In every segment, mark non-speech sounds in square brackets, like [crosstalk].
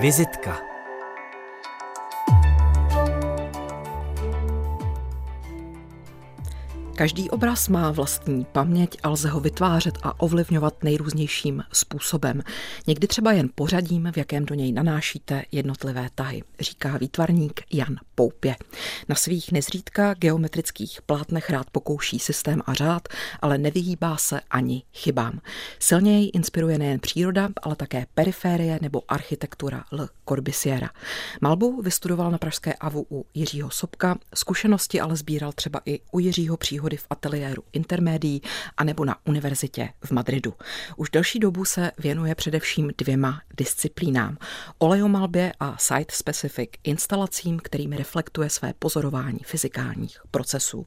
Vizitka Každý obraz má vlastní paměť a lze ho vytvářet a ovlivňovat nejrůznějším způsobem. Někdy třeba jen pořadím, v jakém do něj nanášíte jednotlivé tahy, říká výtvarník Jan Poupě. Na svých nezřídka geometrických plátnech rád pokouší systém a řád, ale nevyhýbá se ani chybám. Silněji inspiruje nejen příroda, ale také periférie nebo architektura L. Corbusiera. Malbu vystudoval na Pražské AVU u Jiřího Sobka, zkušenosti ale sbíral třeba i u Jiřího Příhody v ateliéru Intermédií anebo na univerzitě v Madridu. Už delší dobu se věnuje především dvěma disciplínám. Olejomalbě a site-specific instalacím, kterými reflektuje své pozorování fyzikálních procesů.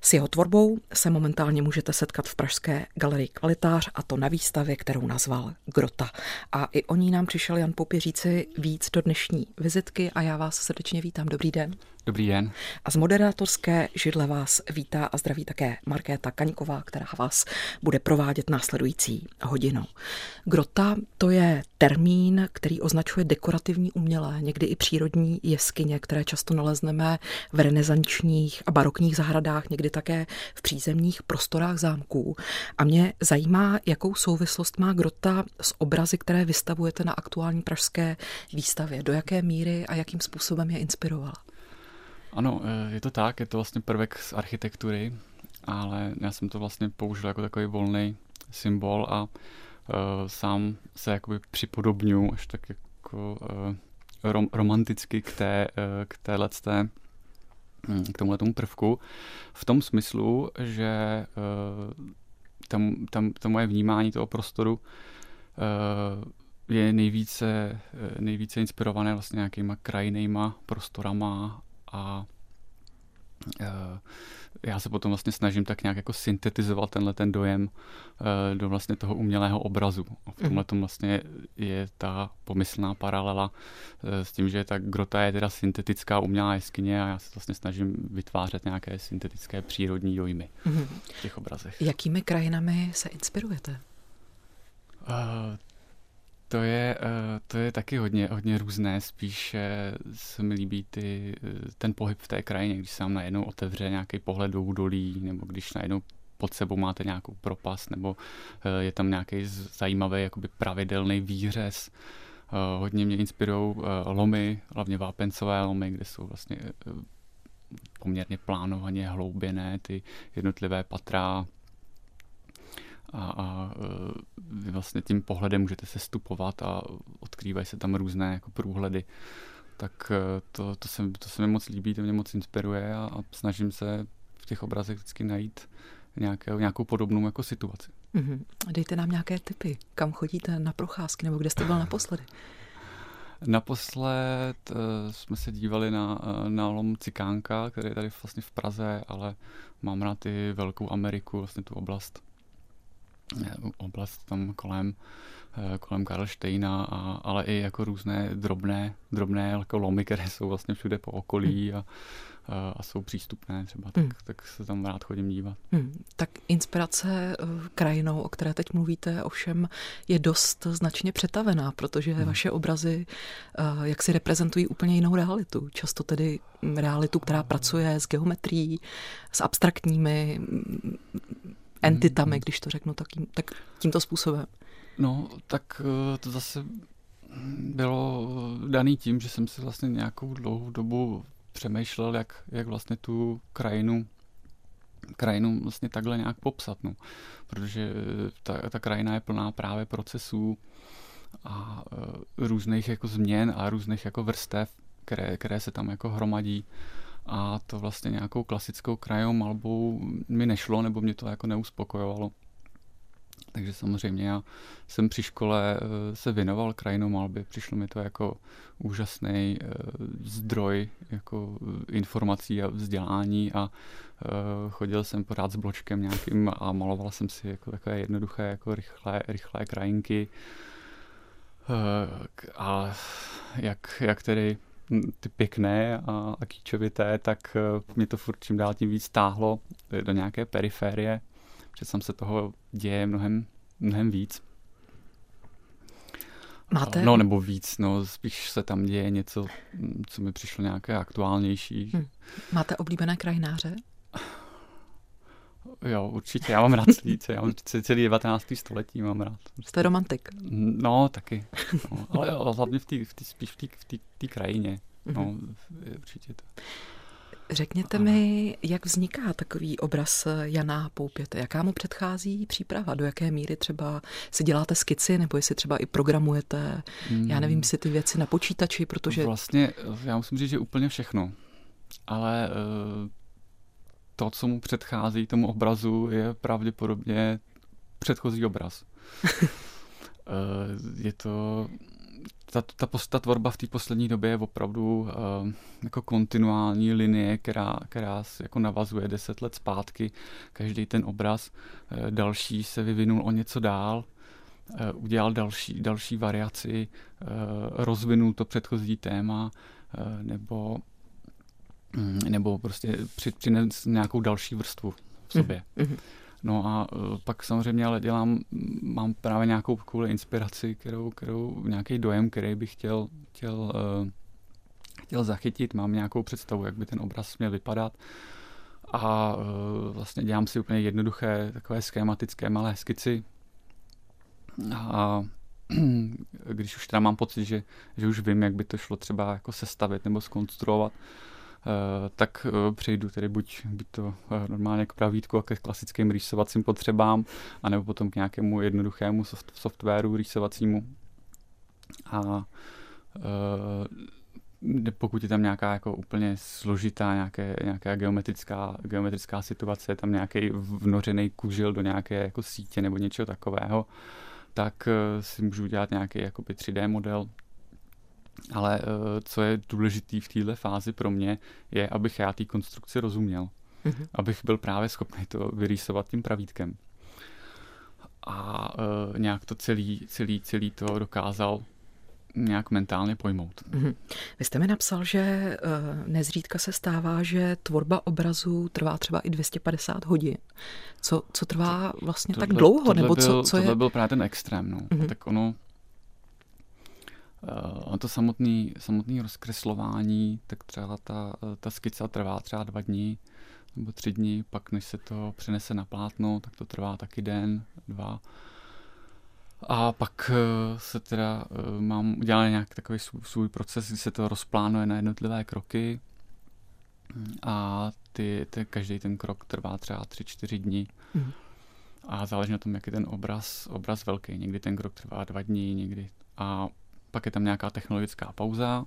S jeho tvorbou se momentálně můžete setkat v Pražské galerii Kvalitář a to na výstavě, kterou nazval Grota. A i o ní nám přišel Jan Popě říci víc do dnešní vizitky a já vás srdečně vítám. Dobrý den. Dobrý den. A z moderátorské židle vás vítá a zdraví také Markéta Kaňková, která vás bude provádět následující hodinou. Grota to je termín, který označuje dekorativní umělé, někdy i přírodní jeskyně, které často nalezneme v renesančních a barokních zahradách, někdy také v přízemních prostorách zámků. A mě zajímá, jakou souvislost má Grota s obrazy, které vystavujete na aktuální pražské výstavě. Do jaké míry a jakým způsobem je inspirovala? Ano, je to tak, je to vlastně prvek z architektury, ale já jsem to vlastně použil jako takový volný symbol a uh, sám se jakoby připodobňu až tak jako uh, rom, romanticky k té, uh, k téhleté hm, k tomuhle tomu prvku. V tom smyslu, že uh, tam, tam, to moje vnímání toho prostoru uh, je nejvíce, nejvíce inspirované vlastně nějakýma krajinejma prostorama a já se potom vlastně snažím tak nějak jako syntetizovat tenhle ten dojem uh, do vlastně toho umělého obrazu. A v tomhle mhm. tom vlastně je ta pomyslná paralela uh, s tím, že ta grota je teda syntetická umělá jeskyně a já se vlastně snažím vytvářet nějaké syntetické přírodní dojmy mm-hmm. v těch obrazech. Jakými krajinami se inspirujete? To je, eh, to je taky hodně, hodně různé, spíš se mi líbí ty, eh, ten pohyb v té krajině, když se vám najednou otevře nějaký pohled do údolí, nebo když najednou pod sebou máte nějakou propast, nebo eh, je tam nějaký zajímavý jakoby pravidelný výřez. Hodně mě inspirují lomy, hlavně vápencové lomy, kde jsou vlastně poměrně plánovaně hlouběné ty jednotlivé patra, a, a e, vy vlastně tím pohledem můžete se stupovat a odkrývají se tam různé jako průhledy. Tak e, to, to, se, to se mi moc líbí, to mě moc inspiruje a, a snažím se v těch obrazech vždycky najít nějaké, nějakou podobnou jako situaci. Mm-hmm. Dejte nám nějaké typy, kam chodíte na procházky nebo kde jste byl naposledy? Naposled uh, jsme se dívali na, uh, na lom Cikánka, který je tady vlastně v Praze, ale mám rád i Velkou Ameriku, vlastně tu oblast oblast tam kolem, eh, kolem Karlštejna, a, ale i jako různé drobné, drobné jako lomy, které jsou vlastně všude po okolí a, a, a jsou přístupné třeba, tak, hmm. tak se tam rád chodím dívat. Hmm. Tak inspirace eh, krajinou, o které teď mluvíte, ovšem je dost značně přetavená, protože hmm. vaše obrazy eh, jak si reprezentují úplně jinou realitu. Často tedy realitu, která pracuje s geometrií, s abstraktními entitami, hmm. když to řeknu takým, tak tímto způsobem. No, tak eh, to zase bylo daný tím, že jsem si vlastně nějakou dlouhou dobu přemýšlel, jak, jak vlastně tu krajinu krajinu vlastně takhle nějak popsat, no. protože eh, ta, ta krajina je plná právě procesů a různých jako změn a různých jako vrstev, které, které se tam jako hromadí a to vlastně nějakou klasickou krajou malbou mi nešlo, nebo mě to jako neuspokojovalo. Takže samozřejmě já jsem při škole eh, se věnoval krajinou malby, přišlo mi to jako úžasný eh, zdroj jako informací a vzdělání a eh, chodil jsem pořád s bločkem nějakým a maloval jsem si jako takové jednoduché, jako rychlé, rychlé krajinky. A jak, jak tedy ty pěkné a, a kýčovité, tak eh, mě to furt čím dál tím víc stáhlo do nějaké periférie, tam se toho děje mnohem, mnohem víc. Máte? No, nebo víc, no, spíš se tam děje něco, co mi přišlo nějaké aktuálnější. Hmm. Máte oblíbené krajináře? Jo, určitě, já mám rád slíce, já mám celý 19. století mám rád. Jste romantik? No, taky. No, ale hlavně v tý, v tý, spíš v té krajině. No, mhm. určitě to. Řekněte mi, jak vzniká takový obraz Jana Poupěte? Jaká mu předchází příprava? Do jaké míry třeba si děláte skici, nebo jestli třeba i programujete, hmm. já nevím, si ty věci na počítači, protože... Vlastně, já musím říct, že úplně všechno. Ale eh, to, co mu předchází tomu obrazu, je pravděpodobně předchozí obraz. [laughs] Eh, je to ta, ta, ta tvorba v té poslední době je opravdu uh, jako kontinuální linie, která, která se jako navazuje deset let zpátky. Každý ten obraz uh, další se vyvinul o něco dál, uh, udělal další, další variaci, uh, rozvinul to předchozí téma, uh, nebo, nebo prostě přines nějakou další vrstvu v sobě. Mm-hmm. No a uh, pak samozřejmě ale dělám, mám právě nějakou kvůli inspiraci, kterou, kterou, nějaký dojem, který bych chtěl, chtěl, uh, chtěl zachytit, mám nějakou představu, jak by ten obraz měl vypadat a uh, vlastně dělám si úplně jednoduché, takové schematické malé skici a [clears throat] když už teda mám pocit, že, že už vím, jak by to šlo třeba jako sestavit nebo skonstruovat, tak eh, přejdu tedy buď, buď to eh, normálně k pravítku a ke klasickým rýsovacím potřebám, anebo potom k nějakému jednoduchému soft, softwaru rýsovacímu. A pokud je tam nějaká jako úplně složitá nějaké, nějaká geometrická, geometrická situace, tam nějaký vnořený kužel do nějaké jako sítě nebo něčeho takového, tak si můžu udělat nějaký jakoby 3D model, ale uh, co je důležitý v této fázi pro mě, je, abych já té konstrukci rozuměl. Mm-hmm. Abych byl právě schopný to vyrýsovat tím pravítkem. A uh, nějak to celý, celý, celý to dokázal nějak mentálně pojmout. Mm-hmm. Vy jste mi napsal, že uh, nezřídka se stává, že tvorba obrazu trvá třeba i 250 hodin. Co, co trvá vlastně tohle, tak dlouho? Nebo byl, co, co je... byl právě ten extrém. No. Mm-hmm. Tak ono, Uh, to samotný, samotný rozkreslování, tak třeba ta, ta skica trvá třeba dva dny nebo tři dny, pak než se to přenese na plátno, tak to trvá taky den, dva. A pak uh, se teda uh, mám udělat nějak takový svůj, svůj proces, kdy se to rozplánuje na jednotlivé kroky a ty, ty, každý ten krok trvá třeba tři, čtyři dny. Mm. A záleží na tom, jak je ten obraz, obraz velký. Někdy ten krok trvá dva dny, někdy. A pak je tam nějaká technologická pauza,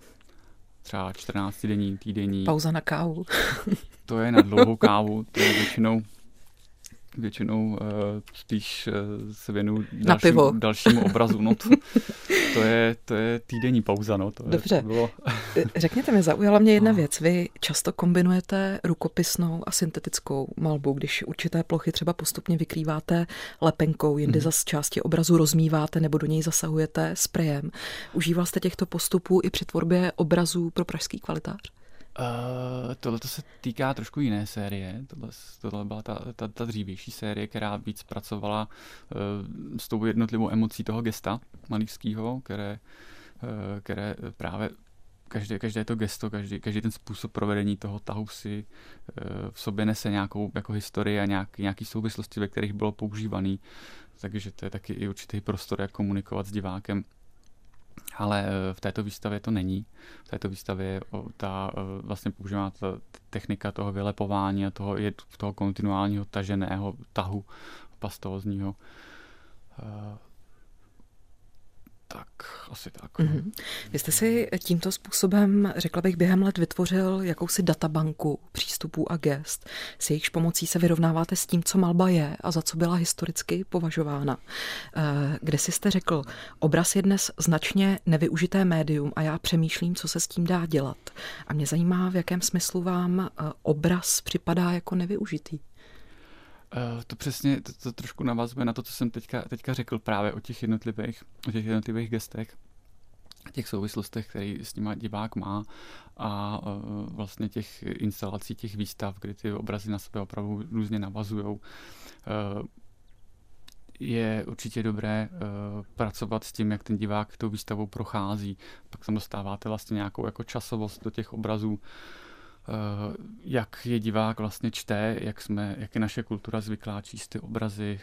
třeba 14 denní, týdenní. Pauza na kávu. to je na dlouhou kávu, to je většinou většinou uh, spíš uh, se věnuju dalšímu, [laughs] dalšímu obrazu. No to, to, je, to je týdenní pauza. No, to Dobře. Je, to bylo... Řekněte mi, zaujala mě jedna no. věc. Vy často kombinujete rukopisnou a syntetickou malbu, když určité plochy třeba postupně vykrýváte lepenkou, jindy mm. zase části obrazu rozmíváte nebo do něj zasahujete sprejem. Užíval jste těchto postupů i při tvorbě obrazů pro pražský kvalitář? Uh, tohle to se týká trošku jiné série. Tohle, tohle byla ta, ta, ta dřívější série, která víc pracovala uh, s tou jednotlivou emocí toho gesta malířského, které, uh, které právě každé, každé to gesto, každý, každý ten způsob provedení toho tahu si v sobě nese nějakou jako historii a nějaký, nějaký souvislosti, ve kterých bylo používaný. Takže to je taky i určitý prostor, jak komunikovat s divákem ale eh, v této výstavě to není. V této výstavě ta eh, vlastně používá ta technika toho vylepování a toho, je toho kontinuálního taženého tahu pastózního. Tak, asi tak. Mm-hmm. Vy jste si tímto způsobem, řekla bych, během let vytvořil jakousi databanku přístupů a gest, s jejichž pomocí se vyrovnáváte s tím, co malba je a za co byla historicky považována. Eh, kde si jste řekl, obraz je dnes značně nevyužité médium a já přemýšlím, co se s tím dá dělat. A mě zajímá, v jakém smyslu vám eh, obraz připadá jako nevyužitý. Uh, to přesně, to, to trošku navazuje na to, co jsem teďka, teďka řekl právě o těch jednotlivých, o těch jednotlivých gestech, těch souvislostech, který s nima divák má a uh, vlastně těch instalací, těch výstav, kdy ty obrazy na sebe opravdu různě navazují. Uh, je určitě dobré pracovat s tím, jak ten divák tou výstavou prochází. Pak tam dostáváte vlastně nějakou jako časovost do těch obrazů, jak je divák vlastně čte, jak, jsme, jak je naše kultura zvyklá číst ty obrazy,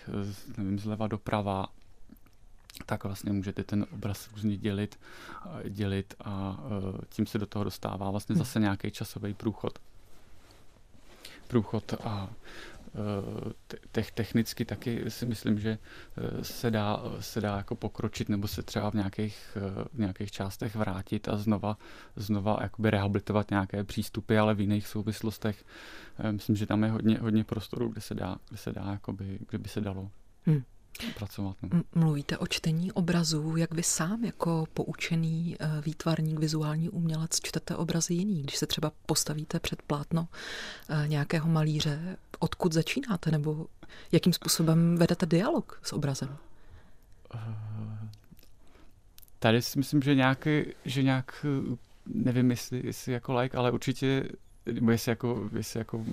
nevím, zleva doprava, tak vlastně můžete ten obraz různě dělit, dělit a tím se do toho dostává vlastně zase hmm. nějaký časový průchod. Průchod a te- technicky taky si myslím, že se dá, se dá jako pokročit nebo se třeba v nějakých, v nějakých částech vrátit a znova, znova jakoby rehabilitovat nějaké přístupy, ale v jiných souvislostech. Myslím, že tam je hodně, hodně prostoru, kde se dá, kde se dá jakoby, kde by se dalo. Hmm pracovat. No. Mluvíte o čtení obrazů, jak vy sám jako poučený eh, výtvarník, vizuální umělec čtete obrazy jiný, když se třeba postavíte před plátno eh, nějakého malíře, odkud začínáte nebo jakým způsobem vedete dialog s obrazem? Eh, tady si myslím, že nějaký, že nějak, nevím jestli, jestli jako like, ale určitě nebo jestli jako, jestli jako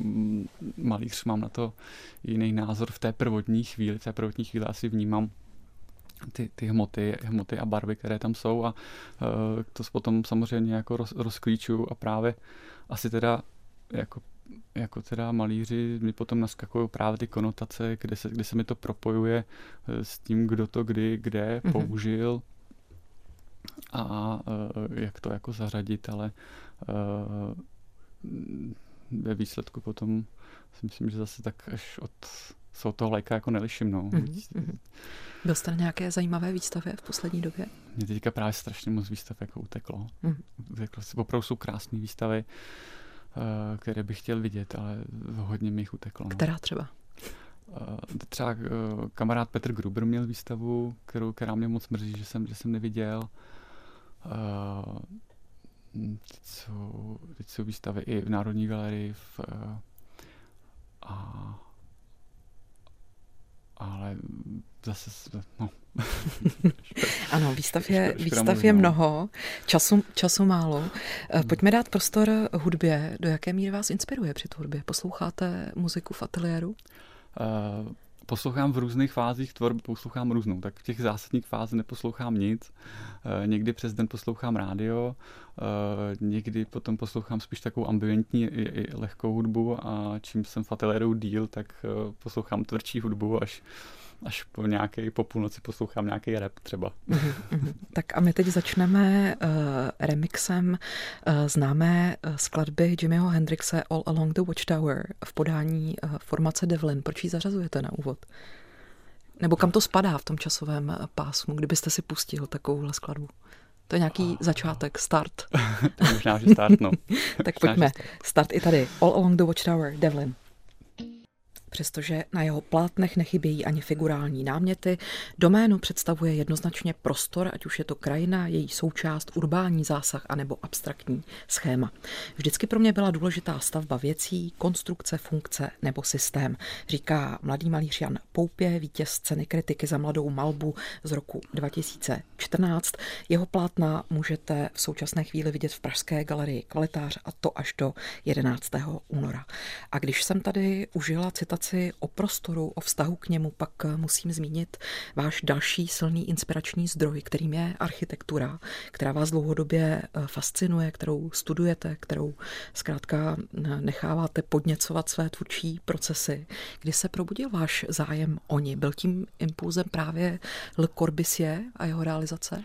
malíř mám na to jiný názor v té prvotní chvíli, v té prvotní chvíli asi vnímám ty, ty hmoty, hmoty a barvy, které tam jsou a uh, to potom samozřejmě jako roz, rozklíčuju a právě asi teda jako jako teda malíři mi potom naskakují právě ty konotace, kde se, kde se mi to propojuje e, s tím, kdo to kdy, kde mm-hmm. použil a uh, jak to jako zařadit, ale uh, ve výsledku potom si myslím, že zase tak až od, se od toho lajka jako neliším. No. Mm-hmm. Byl jste na nějaké zajímavé výstavě v poslední době? Mě teďka právě strašně moc výstav jako uteklo. Mm. uteklo. Opravdu jsou krásné výstavy, eh, které bych chtěl vidět, ale hodně mi jich uteklo. No. Která třeba? Eh, třeba eh, kamarád Petr Gruber měl výstavu, kterou, která mě moc mrzí, že jsem, že jsem neviděl. Teď jsou, teď jsou výstavy i v Národní galerii v, eh, a ale zase, no. [laughs] ano, výstav je, výstav je mnoho, času, času málo. Eh, hmm. Pojďme dát prostor hudbě. Do jaké míry vás inspiruje při tvorbě? Posloucháte muziku v ateliéru? Uh, poslouchám v různých fázích tvorby, poslouchám různou. Tak v těch zásadních fázích neposlouchám nic. E, někdy přes den poslouchám rádio, e, někdy potom poslouchám spíš takovou ambientní i, i lehkou hudbu a čím jsem v ateliéru díl, tak e, poslouchám tvrdší hudbu až až po nějaké po půlnoci poslouchám nějaký rap třeba. [laughs] Tak a my teď začneme uh, remixem uh, známé uh, skladby Jimmyho Hendrixe All Along the Watchtower v podání uh, formace Devlin. Proč ji zařazujete na úvod? Nebo kam to spadá v tom časovém pásmu, kdybyste si pustil takovouhle skladbu? To je nějaký oh. začátek, start. [laughs] Možná, že start, no. [laughs] tak Možná, pojďme. Start. start i tady. All Along the Watchtower, Devlin. Přestože na jeho plátnech nechybějí ani figurální náměty, doménu představuje jednoznačně prostor, ať už je to krajina, její součást, urbální zásah anebo abstraktní schéma. Vždycky pro mě byla důležitá stavba věcí, konstrukce, funkce nebo systém, říká mladý malíř Jan Poupě, vítěz ceny kritiky za mladou malbu z roku 2014. Jeho plátna můžete v současné chvíli vidět v Pražské galerii Kvalitář a to až do 11. února. A když jsem tady užila citaci konverzaci o prostoru, o vztahu k němu, pak eh, musím zmínit váš další silný inspirační zdroj, kterým je architektura, která vás dlouhodobě eh, fascinuje, kterou studujete, kterou zkrátka eh, necháváte podněcovat své tvůrčí procesy. Kdy se probudil váš zájem o ní? Byl tím impulzem právě Le Corbusier a jeho realizace?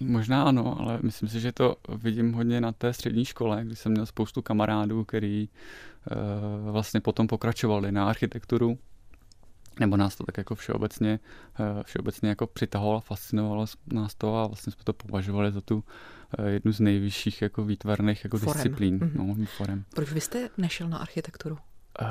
Možná ano, ale myslím si, že to vidím hodně na té střední škole, kdy jsem měl spoustu kamarádů, který uh, vlastně potom pokračovali na architekturu, nebo nás to tak jako všeobecně, uh, všeobecně jako přitahovalo, fascinovalo nás to a vlastně jsme to považovali za tu uh, jednu z nejvyšších jako výtvarných jako forem. disciplín. Mm-hmm. No, forem. Proč vy jste nešel na architekturu? Uh,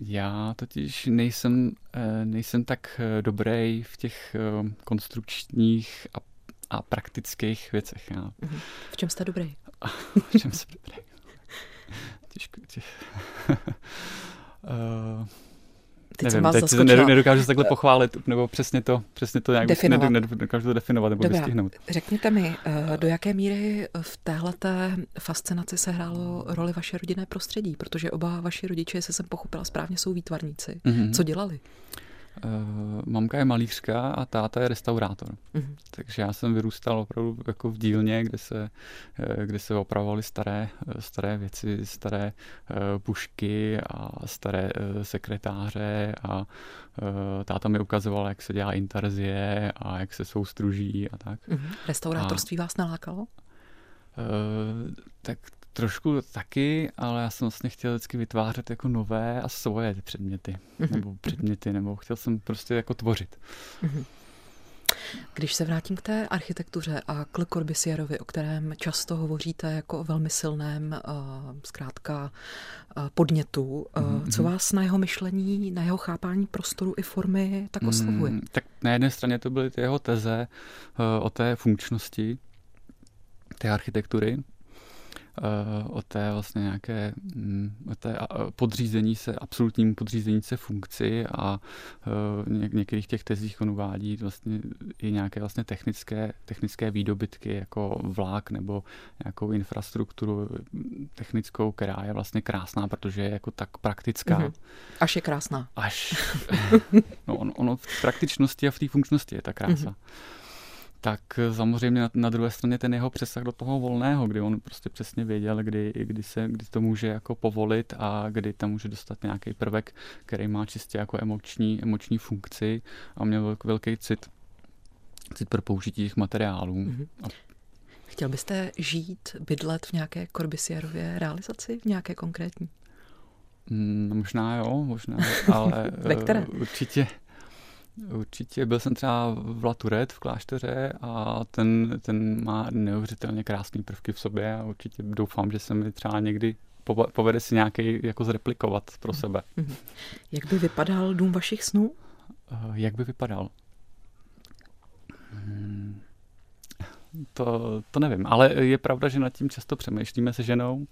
já totiž nejsem, uh, nejsem tak dobrý v těch uh, konstrukčních a a praktických věcech. Já. Mhm. V čem jste dobrý? [laughs] v čem jsem dobrý? [laughs] Těžko, těž... uh, [laughs] Teď nevím, teď si to nedokážu takhle pochválit, nebo přesně to, přesně to nějak definovat. nedokážu to definovat nebo Dobrá. vystihnout. Řekněte mi, eh, do jaké míry v téhleté fascinaci se hrálo roli vaše rodinné prostředí, protože oba vaši rodiče, jestli jsem pochopila správně, jsou výtvarníci. Mm-hmm. Co dělali? Uh, mamka je malířka a táta je restaurátor. Uh-huh. Takže já jsem vyrůstal opravdu jako v dílně, kde se, eh, kde se opravovaly staré, staré věci, staré uh, pušky a staré uh, sekretáře a uh, táta mi ukazoval, jak se dělá intarzie a jak se soustruží a tak. Uh-huh. Restaurátorství a, vás nalákalo? Uh, tak Trošku taky, ale já jsem vlastně chtěl vždycky vytvářet jako nové a svoje předměty. Mm-hmm. Nebo předměty, nebo chtěl jsem prostě jako tvořit. Mm-hmm. Když se vrátím k té architektuře a k Le Corbusierovi, o kterém často hovoříte jako o velmi silném, uh, zkrátka, uh, podnětu, mm-hmm. co vás na jeho myšlení, na jeho chápání prostoru i formy tak oslovuje? Mm, tak na jedné straně to byly ty jeho teze o té funkčnosti té architektury, Eh, o té vlastně nějaké mm, o té podřízení se, absolutním podřízení se funkci a eh, v některých těch tezích on uvádí vlastně i nějaké vlastně technické, technické výdobytky jako vlák nebo nějakou infrastrukturu technickou, která je vlastně krásná, protože je jako tak praktická. Mm-hmm. Až je krásná. Až. [laughs] no on, ono v praktičnosti a v té funkčnosti je ta krása. Mm-hmm tak samozřejmě na, na druhé straně ten jeho přesah do toho volného, kdy on prostě přesně věděl, kdy, kdy, se, kdy to může jako povolit a kdy tam může dostat nějaký prvek, který má čistě jako emoční, emoční funkci a měl velký, velký cit, cit pro použití těch materiálů. Mm-hmm. A Chtěl byste žít, bydlet v nějaké Corbusierově realizaci, v nějaké konkrétní? Mm, možná jo, možná, [laughs] ale Ve které? určitě Určitě. Byl jsem třeba v Laturet v klášteře a ten, ten má neuvěřitelně krásné prvky v sobě a určitě doufám, že se mi třeba někdy povede si nějaký jako zreplikovat pro sebe. Mhm. Jak by vypadal dům vašich snů? Eh, jak by vypadal? Hmm. To, to nevím, ale je pravda, že nad tím často přemýšlíme se ženou,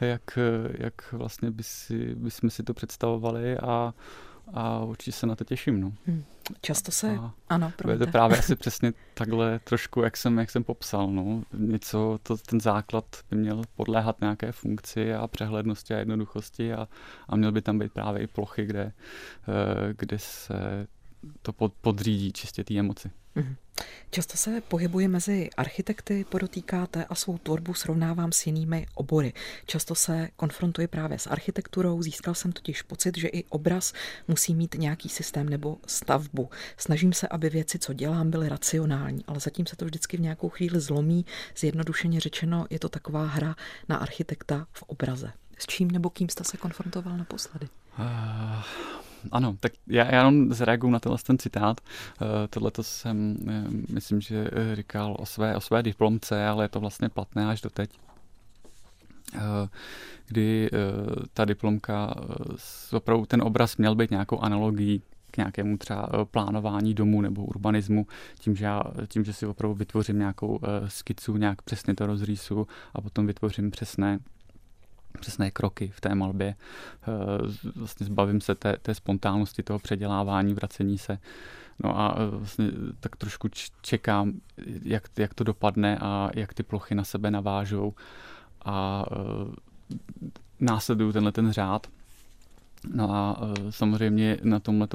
jak, jak vlastně by si, by jsme si to představovali a a určitě se na to těším. No. Hmm. Často se, a ano, Je to právě asi [laughs] přesně takhle trošku, jak jsem, jak jsem popsal. No. Něco, to, ten základ by měl podléhat nějaké funkci a přehlednosti a jednoduchosti a, a měl by tam být právě i plochy, kde, eh, kde se to pod, podřídí čistě té emoci. Hmm. Často se pohybuji mezi architekty, podotýkáte a svou tvorbu srovnávám s jinými obory. Často se konfrontuji právě s architekturou, získal jsem totiž pocit, že i obraz musí mít nějaký systém nebo stavbu. Snažím se, aby věci, co dělám, byly racionální, ale zatím se to vždycky v nějakou chvíli zlomí. Zjednodušeně řečeno, je to taková hra na architekta v obraze. S čím nebo kým jste se konfrontoval naposledy? Uh, ano, tak já, já jenom zareaguju na tenhle ten citát. Uh, Tohle to jsem, uh, myslím, že říkal o své, o své diplomce, ale je to vlastně platné až do teď. Kdy ta diplomka, opravdu ten obraz měl být nějakou analogií k nějakému třeba plánování domu nebo urbanismu, tím, že, já, tím, že si opravdu vytvořím nějakou skicu, nějak přesně to rozrýsu a potom vytvořím přesné přesné kroky v té malbě. Eh, vlastně zbavím se té, té spontánnosti, toho předělávání, vracení se. No a eh, vlastně tak trošku čekám, jak, jak to dopadne a jak ty plochy na sebe navážou a eh, následuju tenhle ten řád. No a samozřejmě na tomhle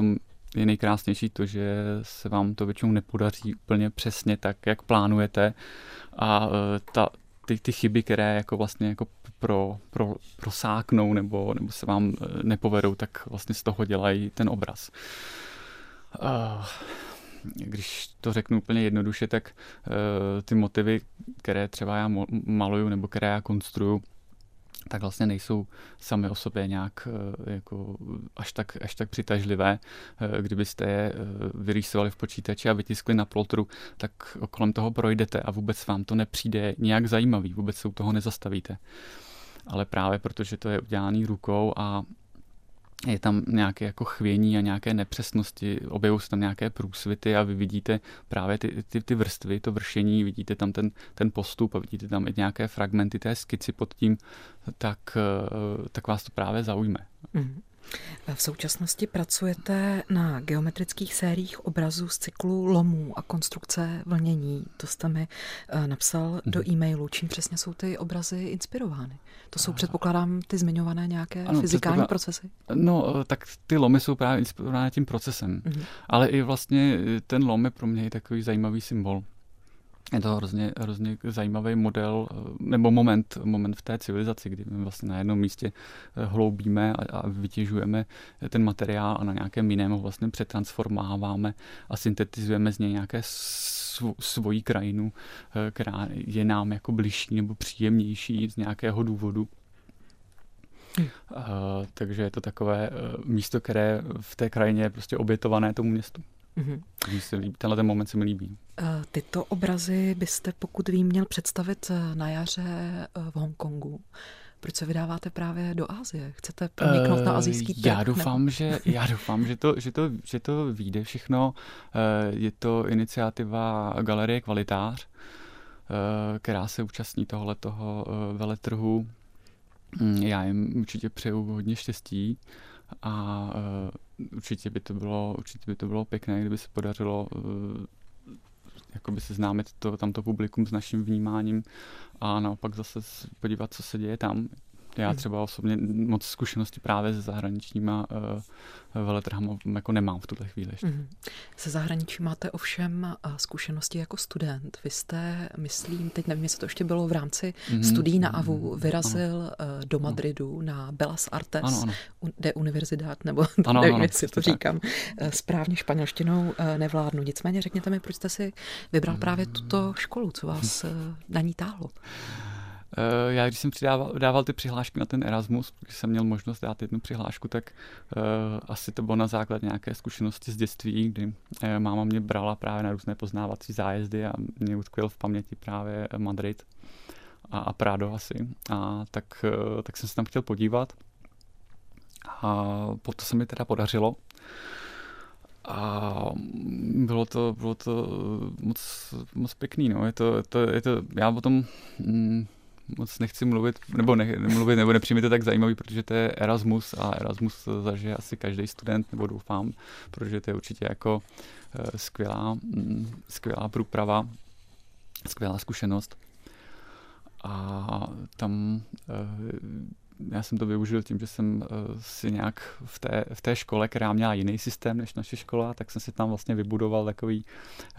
je nejkrásnější to, že se vám to většinou nepodaří úplně přesně tak, jak plánujete a ta, ty, ty chyby, které jako vlastně jako pro, pro, prosáknou nebo, nebo se vám eh, nepovedou, tak vlastně z toho dělají ten obraz. Uh, když to řeknu úplně jednoduše, tak uh, ty motivy, které třeba já maluju nebo které já konstruju, tak vlastně nejsou sami o sobě nějak eh, jako až tak, až tak přitažlivé. Eh, kdybyste je eh, vyrýsovali v počítači a vytiskli na plotru, tak kolem toho projdete a vůbec vám to nepřijde nějak zajímavý, vůbec se u toho nezastavíte. Ale právě protože to je udělaný rukou a je tam nějaké jako chvění a nějaké nepřesnosti, objevují se tam nějaké průsvity a vy vidíte právě ty, ty, ty vrstvy, to vršení, vidíte tam ten, ten postup a vidíte tam i nějaké fragmenty té skici pod tím, tak, eh, tak vás to právě zaujme. Mm. V současnosti pracujete na geometrických sériích obrazů z cyklu lomů a konstrukce vlnění. To jste mi eh, napsal do mhm. e-mailu. Čím přesně jsou ty obrazy inspirovány? To jsou, předpokládám, ty zmiňované nějaké ano, fyzikální předpoklad... procesy? No, eh, tak ty lomy jsou právě inspirované tím procesem. Mm-hmm. Ale i vlastně eh, ten lom je pro mě takový zajímavý symbol je to hrozně, hrozně zajímavý model eh, nebo moment, moment v té civilizaci, kdy my vlastně na jednom místě eh, hloubíme a, a vytěžujeme ten materiál a na nějakém jiném ho vlastně přetransformáváme a syntetizujeme z něj nějaké svoji krajinu, eh, která je nám jako bližší nebo příjemnější z nějakého důvodu. Hmm. Uh, takže je to takové místo, které v té krajině je prostě obětované tomu městu. Mm-hmm. Se líbí, tenhle ten moment se mi líbí. Eh, tyto obrazy byste, pokud vím, měl představit eh, na jaře eh, v Hongkongu. Proč se vydáváte právě do Asie? Chcete proniknout uh, na azijský trh? Já doufám, že, [laughs] já doufám že, to, že, to, že to vyjde všechno. Je to iniciativa Galerie Kvalitář, která se účastní tohoto veletrhu. Hm, já jim určitě přeju hodně štěstí a určitě by to bylo, určitě by to bylo pěkné, kdyby se podařilo uh, jakoby seznámit to, tamto publikum s naším vnímáním a naopak zase podívat, co se děje tam, já hmm. třeba osobně moc zkušenosti právě se zahraničníma uh, veletrhama jako nemám v tuhle chvíli ještě. Hmm. Se zahraničí máte ovšem uh, zkušenosti jako student. Vy jste, myslím, teď nevím, jestli to ještě bylo v rámci hmm. studií na AVU, mhm. vyrazil ano. Do Madridu ano. na Belas Artes ano, ano. de Universidad, nebo [laughs] ano, nevím, ano, jestli to říkám uh, správně španělštinou, nevládnu. Nicméně řekněte mi, proč jste si vybral právě tuto školu, co vás uh, na ní táhlo? Eh, já když jsem přidával, dával ty přihlášky na ten Erasmus, když jsem měl možnost dát jednu přihlášku, tak uh, asi to bylo na základě nějaké zkušenosti z dětství, kdy uh, máma mě brala právě na různé poznávací zájezdy a mě utkvěl v paměti právě Madrid a, a Prado asi. A tak, uh, tak jsem se tam chtěl podívat. A potom se mi teda podařilo. A bylo to, bylo to moc, moc pěkný, no. Je to, to, je to, já potom mm, moc nechci mluvit, nebo ne, mluvit, nebo nepřijmi to tak zajímavý, protože to je Erasmus a Erasmus zažije asi každý student, nebo doufám, protože to je určitě jako uh, skvělá, mm, skvělá průprava, skvělá zkušenost. A tam uh, já jsem to využil tím, že jsem uh, si nějak v té, v té škole, která měla jiný systém než naše škola, tak jsem si tam vlastně vybudoval takový,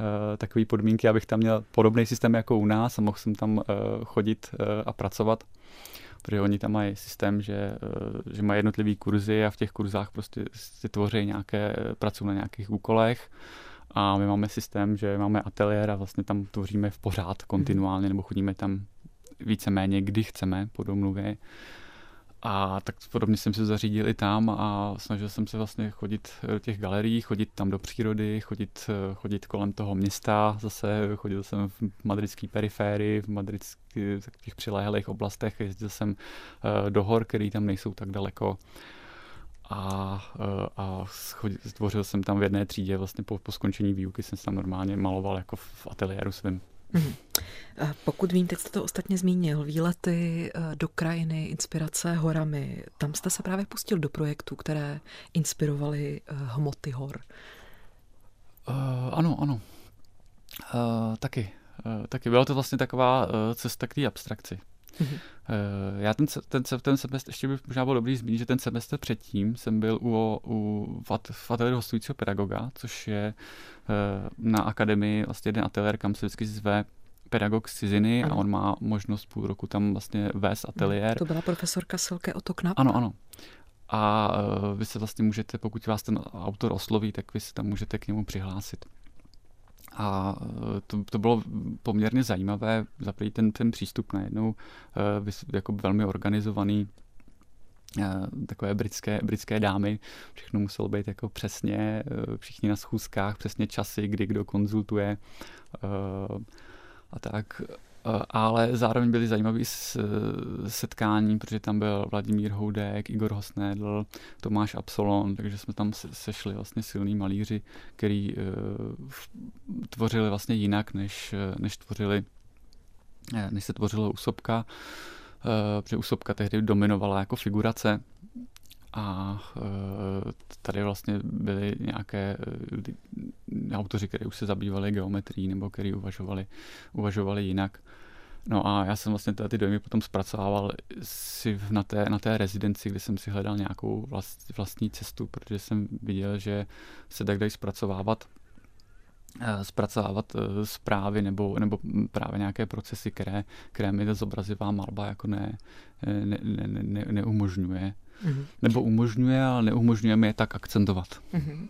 uh, takový podmínky, abych tam měl podobný systém jako u nás a mohl jsem tam uh, chodit a pracovat. Protože oni tam mají systém, že, že mají jednotlivý kurzy a v těch kurzách prostě si tvoří nějaké, pracují na nějakých úkolech. A my máme systém, že máme ateliér a vlastně tam tvoříme v pořád kontinuálně nebo chodíme tam víceméně, kdy chceme po domluvě. A tak podobně jsem se zařídil i tam a snažil jsem se vlastně chodit do těch galerií, chodit tam do přírody, chodit, chodit kolem toho města, zase chodil jsem v madridské periférii, v madridských těch přilehlých oblastech, jezdil jsem eh, do hor, které tam nejsou tak daleko a, eh, a stvořil jsem tam v jedné třídě, vlastně po, po skončení výuky jsem se tam normálně maloval jako v ateliéru svým. Mm-hmm. Pokud vím, teď jste to ostatně zmínil, výlety eh, do krajiny, inspirace horami. Tam jste se právě pustil do projektů, které inspirovaly eh, hmoty hor. Uh, ano, ano. Uh, taky. Uh, taky. Byla to vlastně taková uh, cesta k té abstrakci. Mm-hmm. Uh, já ten, ten, ten semestr, ještě by možná bylo dobrý zmínit, že ten semestr předtím jsem byl u, u v ateliéru hostujícího pedagoga, což je uh, na akademii vlastně jeden ateliér, kam se vždycky zve pedagog z ciziny ano. a on má možnost půl roku tam vlastně vést ateliér. To byla profesorka Silke Otoknap? Ano, ano. A uh, vy se vlastně můžete, pokud vás ten autor osloví, tak vy se tam můžete k němu přihlásit. A e, to, to bylo poměrně zajímavé, za ten, ten přístup najednou uh, jako velmi organizovaný takové britské, britské dámy. Všechno muselo být jako přesně, všichni na schůzkách, přesně časy, kdy kdo konzultuje a tak. Ale zároveň byly zajímavé setkání, protože tam byl Vladimír Houdek, Igor Hosnédl, Tomáš Absolon, takže jsme tam sešli vlastně silní malíři, který e, tvořili vlastně jinak, než, než tvořili e, než se tvořilo Usobka, e, protože Usobka tehdy dominovala jako figurace a tady vlastně byly nějaké autoři, kteří už se zabývali geometrií nebo kteří uvažovali, uvažovali jinak. No a já jsem vlastně ty dojmy potom zpracovával si na té, na té rezidenci, kde jsem si hledal nějakou vlast, vlastní cestu, protože jsem viděl, že se tak dají zpracovávat eh, zpracovávat eh, zprávy nebo, nebo právě nějaké procesy, které, které mi ta zobrazivá malba jako ne, ne, ne, ne, neumožňuje. Mm-hmm. Nebo umožňuje, ale neumožňuje mi je tak akcentovat. Mm-hmm.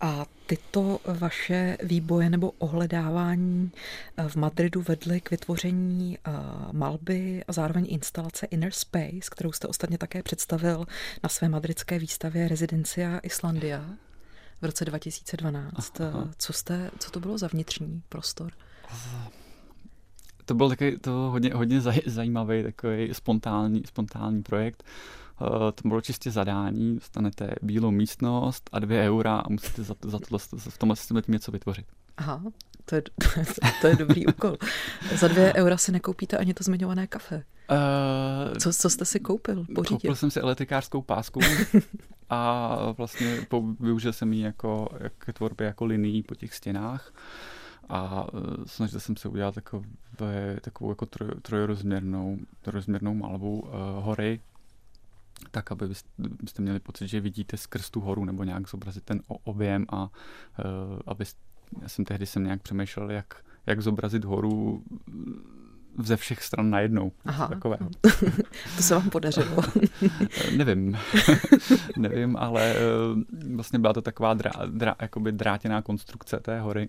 A tyto vaše výboje nebo ohledávání eh, v Madridu vedly k vytvoření eh, malby a zároveň instalace Inner Space, kterou jste ostatně také představil na své madridské výstavě Residencia Islandia v roce 2012. Aha. Co, jste, co to bylo za vnitřní prostor? To byl takový to hodně, hodně zajímavý, takový spontánní, spontánní projekt. Eh, to bylo čistě zadání, dostanete bílou místnost a dvě eura a musíte za, za tohle, v tomhle systému něco vytvořit. Aha, to je, [laughs] to je dobrý úkol. Za dvě eura si nekoupíte ani to zmiňované kafe. Uh, co, co jste si koupil? Pořídil? Koupil jsem si elektrikářskou pásku [laughs] a vlastně využil jsem ji jako, jako tvorbě jako linií po těch stěnách a uh, snažil jsem se udělat takové, takovou jako troj, trojrozměrnou, trojrozměrnou malbu uh, hory tak, aby byste měli pocit, že vidíte skrz tu horu nebo nějak zobrazit ten objem a uh, aby, já jsem tehdy jsem nějak přemýšlel, jak, jak zobrazit horu ze všech stran najednou. Aha. Takové. [laughs] to se vám podařilo. [laughs] Nevím. [laughs] Nevím, ale uh, vlastně byla to taková drá, drá, jakoby drátěná konstrukce té hory.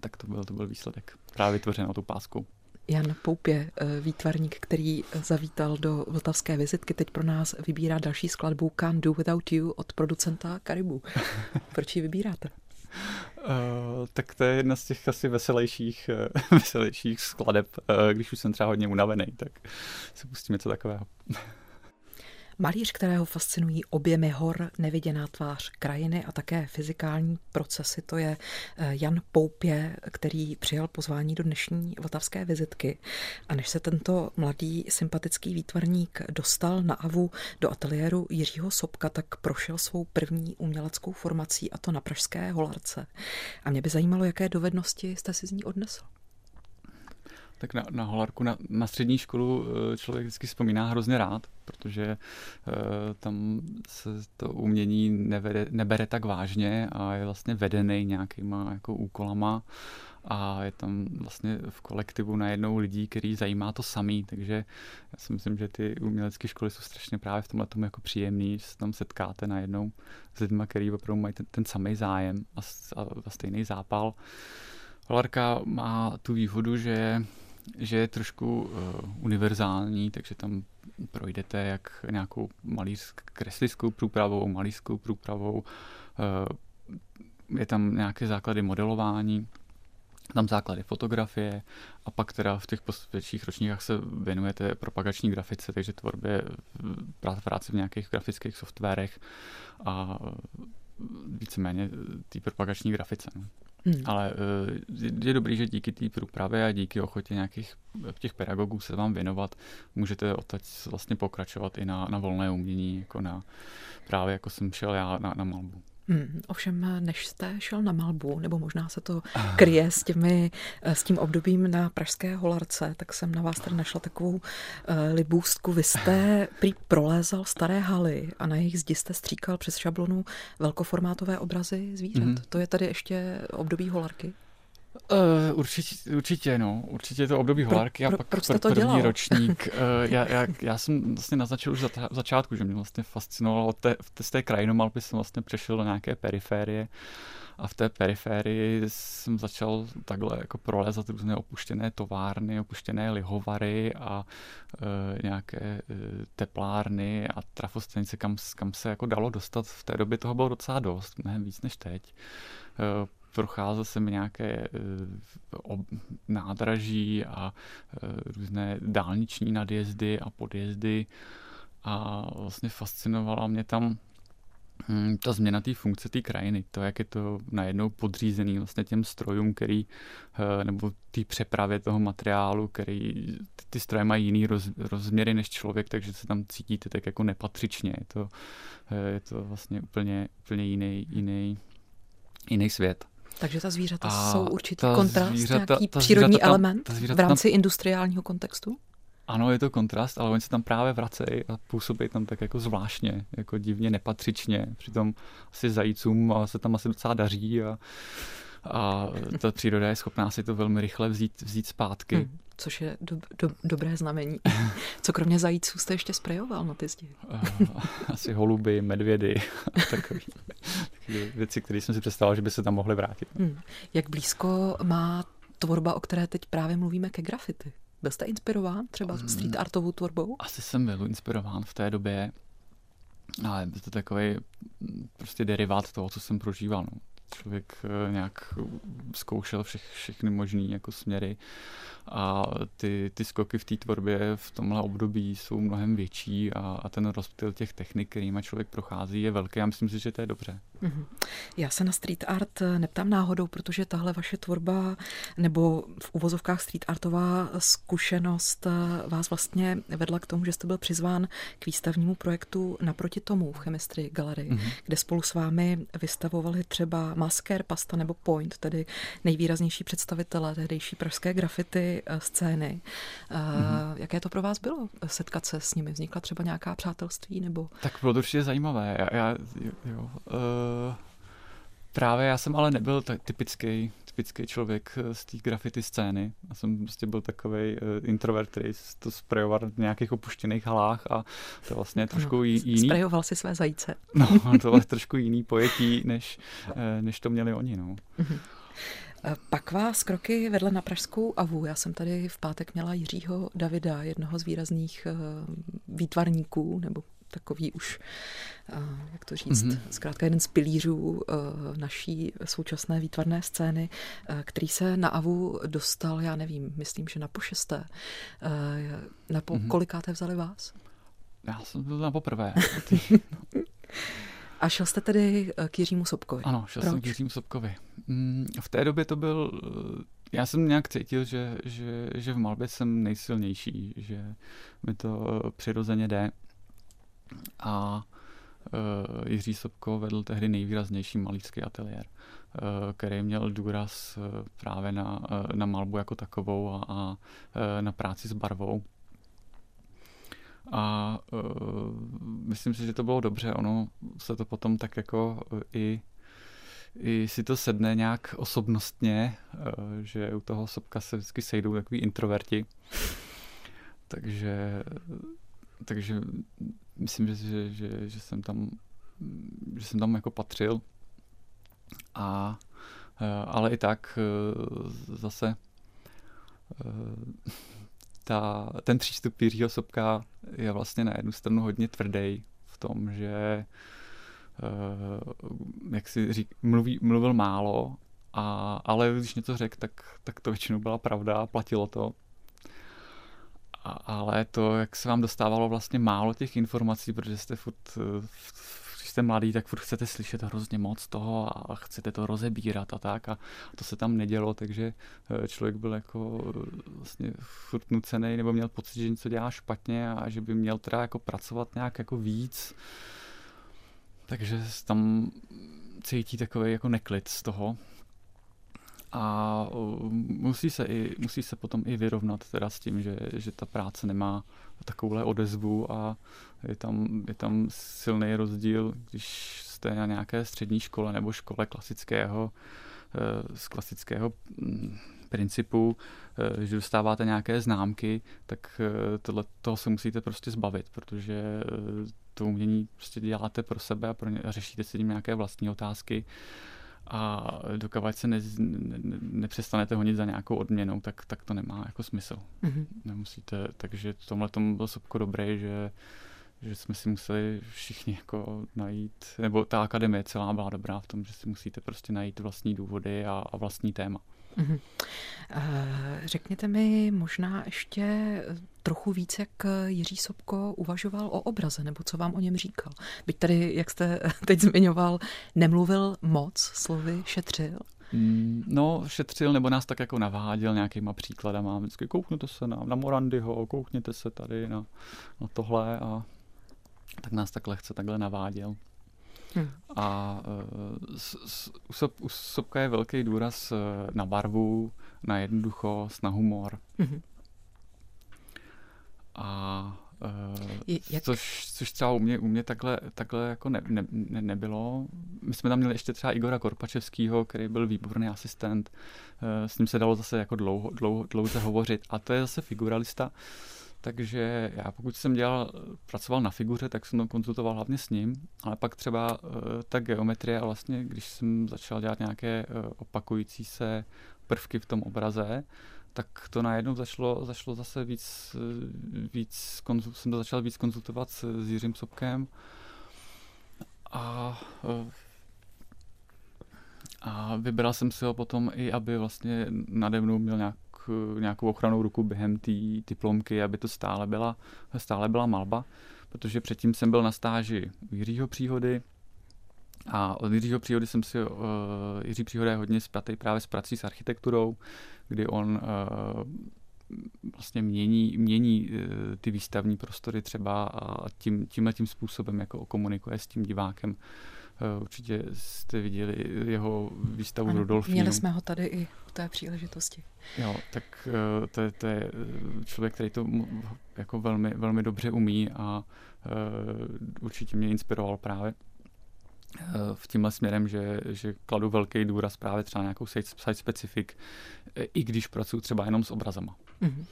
Tak to byl, to byl výsledek. Právě vytvořenou tou páskou. Jan Poupě, eh, výtvarník, který zavítal do Vltavské vizitky, teď pro nás vybírá další skladbu Can't Do Without You od producenta Karibu. [laughs] Proč ji vybíráte? Uh, tak to je jedna z těch asi veselějších, uh, [laughs] veselějších skladeb. Uh, když už jsem třeba hodně unavený, tak se pustím něco takového. Malíř, kterého fascinují objemy hor, neviděná tvář krajiny a také fyzikální procesy, to je eh, Jan Poupě, který přijal pozvání do dnešní vltavské vizitky. A než se tento mladý, sympatický výtvarník dostal na Avu do ateliéru Jiřího Sobka, tak prošel svou první uměleckou formací a to na Pražské holarce. A mě by zajímalo, jaké dovednosti jste si z ní odnesl tak na, na holarku, na, na střední školu eh, člověk vždycky vzpomíná hrozně rád, protože uh, tam se to umění nevede, nebere tak vážně a je vlastně vedený nějakýma jako úkolama a je tam vlastně v kolektivu najednou lidí, který zajímá to samý, takže já si myslím, že ty umělecké školy jsou strašně právě v tomhle tomu jako příjemný, že se tam setkáte najednou s lidmi, který opravdu mají ten, ten samý zájem a, a, a stejný zápal. Holarka má tu výhodu, že že je trošku uh, univerzální, takže tam projdete jak nějakou malířskou kreslickou průpravou, malířskou průpravou, uh, je tam nějaké základy modelování, tam základy fotografie a pak teda v těch větších ročníkách se věnujete propagační grafice, takže tvorbě práci v nějakých grafických softwarech a víceméně té propagační grafice. No. Hmm. Ale eh, je dobrý, že díky té průpravě a díky ochotě nějakých těch pedagogů se vám věnovat, můžete odtaď vlastně pokračovat i na, na volné umění, jako na právě jako jsem šel já na, na malbu. Hmm, ovšem, než jste šel na Malbu, nebo možná se to kryje s, těmi, s tím obdobím na Pražské holarce, tak jsem na vás tady našla takovou uh, libůstku. Vy jste [laughs] prý prolézal staré haly a na jejich zdi jste stříkal přes šablonu velkoformátové obrazy zvířat. Mm. To je tady ještě období holarky? Uh, určitě, určitě, no. Určitě je to období holárky a pro, pak proč pr- to první dělal? ročník. Uh, [laughs] já, já, já, jsem vlastně naznačil už za v začátku, že mě vlastně fascinovalo té, z té krajinomalby jsem vlastně přešel do nějaké periférie a v té periférii jsem začal takhle jako prolézat různé opuštěné továrny, opuštěné lihovary a uh, nějaké uh, teplárny a trafostanice, kam, kam se jako dalo dostat. V té době toho bylo docela dost, mnohem víc než teď. Uh, procházel jsem nějaké uh, nádraží a uh, různé dálniční nadjezdy a podjezdy a vlastně fascinovala mě tam Hmm, ta změna té funkce té krajiny, to, jak je to najednou podřízený vlastně těm strojům, který, eh, nebo té přepravě toho materiálu, který, ty, ty stroje mají jiný roz, rozměry než člověk, takže se tam cítíte tak jako nepatřičně. Je to, eh, je to vlastně úplně, úplně jiný, jiný, jiný svět. Takže ta zvířata a jsou určitý kontrast, zvířata, nějaký ta přírodní tam, element v rámci tam, industriálního kontextu? Ano, je to kontrast, ale oni se tam právě vracejí a působí tam tak jako zvláštně, jako divně nepatřičně. Přitom asi zajícům se tam asi docela daří a, a ta příroda je schopná si to velmi rychle vzít, vzít zpátky. Hmm, což je do, do, dobré znamení. Co kromě zajíců jste ještě sprejoval na ty zdi? asi holuby, medvědy a takové věci, které jsem si představil, že by se tam mohly vrátit. Hmm. Jak blízko má tvorba, o které teď právě mluvíme, ke grafity? Byl jste inspirován třeba um, street artovou tvorbou? Asi jsem byl inspirován v té době, ale je to takový prostě derivát toho, co jsem prožíval. No. Člověk eh, nějak zkoušel všech, všechny možné jako směry a ty, ty skoky v té tvorbě v tomhle období jsou mnohem větší a, a ten rozptyl těch technik, kterými člověk prochází, je velký. Já myslím si, že to je dobře. Mm-hmm. Já se na street art neptám náhodou, protože tahle vaše tvorba nebo v uvozovkách street artová zkušenost vás vlastně vedla k tomu, že jste byl přizván k výstavnímu projektu naproti tomu v Chemistry Gallery, mm-hmm. kde spolu s vámi vystavovali třeba Masker, Pasta nebo Point, tedy nejvýraznější představitelé tehdejší pražské grafity Eh, scény. Mm-hmm. Jaké to pro vás bylo setkat se s nimi? Vznikla třeba nějaká přátelství? nebo? Tak bylo to určitě zajímavé. Já, já, jo, uh, právě já jsem ale nebyl typický, typický člověk z té graffiti scény. Já jsem prostě byl takový uh, introvert, který to sprejoval v nějakých opuštěných halách a to vlastně trošku jiný. Sprejoval si své zajíce. No, [laughs] to bylo trošku jiný pojetí, než, než to měli oni. No. Mm-hmm. Pak vás kroky vedle na Pražskou avu. Já jsem tady v pátek měla Jiřího Davida, jednoho z výrazných eh, výtvarníků, nebo takový už, eh, jak to říct, mm-hmm. zkrátka jeden z pilířů eh, naší současné výtvarné scény, který se na AVU dostal, já nevím, myslím, že na pošesté. Na po, mm-hmm. kolikáté vzali vás? Já jsem byl na poprvé. [laughs] A šel jste tedy eh, k Jiřímu Sobkovi? Ano, šel Proč? jsem k Jiřímu Sobkovi. Mm, v té době to byl, eh, já jsem nějak cítil, že, že, že v malbě jsem nejsilnější, že mi to eh, přirozeně jde. A uh, Jiří Sobko vedl tehdy nejvýraznější malířský ateliér, uh, který měl důraz uh, právě na, uh, na malbu jako takovou a, a uh, na práci s barvou. A uh, myslím si, že to bylo dobře. Ono se to potom tak jako i, i si to sedne nějak osobnostně, že u toho sobka se vždycky sejdou takový introverti. takže, takže myslím, že, že, že, že jsem tam že jsem tam jako patřil. A, ale i tak zase ta, ten přístup Jiřího Sobka je vlastně na jednu stranu hodně tvrdý v tom, že jak si řík, mluví, mluvil málo, a, ale když něco řekl, tak, tak to většinou byla pravda a platilo to. A, ale to, jak se vám dostávalo vlastně málo těch informací, protože jste furt v, jste mladý, tak furt chcete slyšet hrozně moc toho a chcete to rozebírat a tak a to se tam nedělo, takže eh, člověk byl jako eh, vlastně furt nucený nebo měl pocit, že něco dělá špatně a že by měl teda jako pracovat nějak jako víc. Takže tam cítí takový jako neklid z toho a musí se, i, musí se potom i vyrovnat teda s tím, že, že ta práce nemá takovouhle odezvu a je tam, je tam silný rozdíl, když jste na nějaké střední škole nebo škole klasického, eh, z klasického mm, principu, eh, že dostáváte nějaké známky, tak eh, tohle, toho se musíte prostě zbavit, protože to umění prostě děláte pro sebe a, pro ně, a řešíte si tím nějaké vlastní otázky a dokud se ne, ne, nepřestanete honit za nějakou odměnou, tak, tak to nemá jako smysl. Mm-hmm. Nemusíte, takže v tomhle tomu byl Sobko dobrý, že, že jsme si museli všichni jako najít, nebo ta akademie celá byla dobrá v tom, že si musíte prostě najít vlastní důvody a, a vlastní téma. Mm-hmm. Řekněte mi možná ještě trochu víc, jak Jiří Sobko uvažoval o obraze, nebo co vám o něm říkal. Byť tady, jak jste teď zmiňoval, nemluvil moc, slovy šetřil. Mm, no, šetřil nebo nás tak jako naváděl nějakýma příkladama. Vždycky koukněte se na, na Morandyho, koukněte se tady na, na tohle a tak nás tak lehce takhle naváděl. Hmm. A uh, s, s, u, u Sobka je velký důraz uh, na barvu, na jednoduchost, na humor. Hmm. A Uh, Jak? Což, což třeba u mě, u mě takhle, takhle jako ne, ne, ne, nebylo. My jsme tam měli ještě třeba Igora Korpačevského, který byl výborný asistent. Uh, s ním se dalo zase jako dlouho, dlouho, dlouze hovořit. A to je zase figuralista. Takže já pokud jsem dělal, pracoval na figuře, tak jsem to konzultoval hlavně s ním, ale pak třeba uh, ta geometrie a vlastně, když jsem začal dělat nějaké uh, opakující se prvky v tom obraze, tak to najednou zašlo, zašlo zase víc, víc konzul, jsem to začal víc konzultovat s, s Jiřím Sobkem. A, a vybral jsem si ho potom i, aby vlastně nade mnou měl nějak, nějakou ochranou ruku během té diplomky, aby to stále byla, stále byla malba, protože předtím jsem byl na stáži u Jiřího Příhody, a od Jiřího Příhody jsem si, uh, Jiří Příhoda je hodně spjatý právě s prací s architekturou, kdy on uh, vlastně mění, mění uh, ty výstavní prostory třeba a tím, tímhle tím způsobem jako komunikuje s tím divákem. Uh, určitě jste viděli jeho výstavu ano, Rudolfínu. Měli jsme ho tady i v té příležitosti. Jo, tak uh, to, je, to je člověk, který to jako velmi, velmi dobře umí a určitě mě inspiroval právě Eh, v tímhle směrem, že, že kladu velký důraz právě třeba nějakou site specific, eh, i když pracuji třeba jenom s obrazama. Mm-hmm.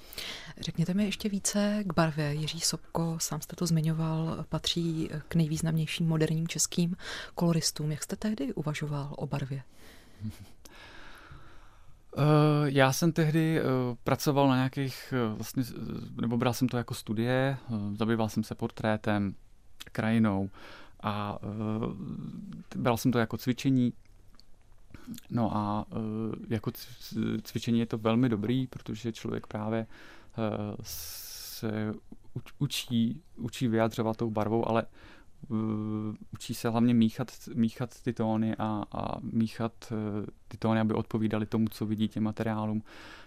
Řekněte mi ještě více k barvě. Jiří Sobko, sám jste to zmiňoval, patří k nejvýznamnějším moderním českým koloristům. Jak jste tehdy uvažoval o barvě? Uh, [laughs] já jsem tehdy uh, pracoval na nějakých, uh, vlastně, nebo bral jsem to jako studie, zabýval jsem se portrétem, krajinou, a bral jsem to jako cvičení. No a uh, jako cvičení je to velmi dobrý, protože člověk právě uh, se učí, učí vyjadřovat tou barvou, ale uh, učí se hlavně míchat, míchat ty tóny a, a míchat ty tóny, aby odpovídaly tomu, co vidí těm materiálům.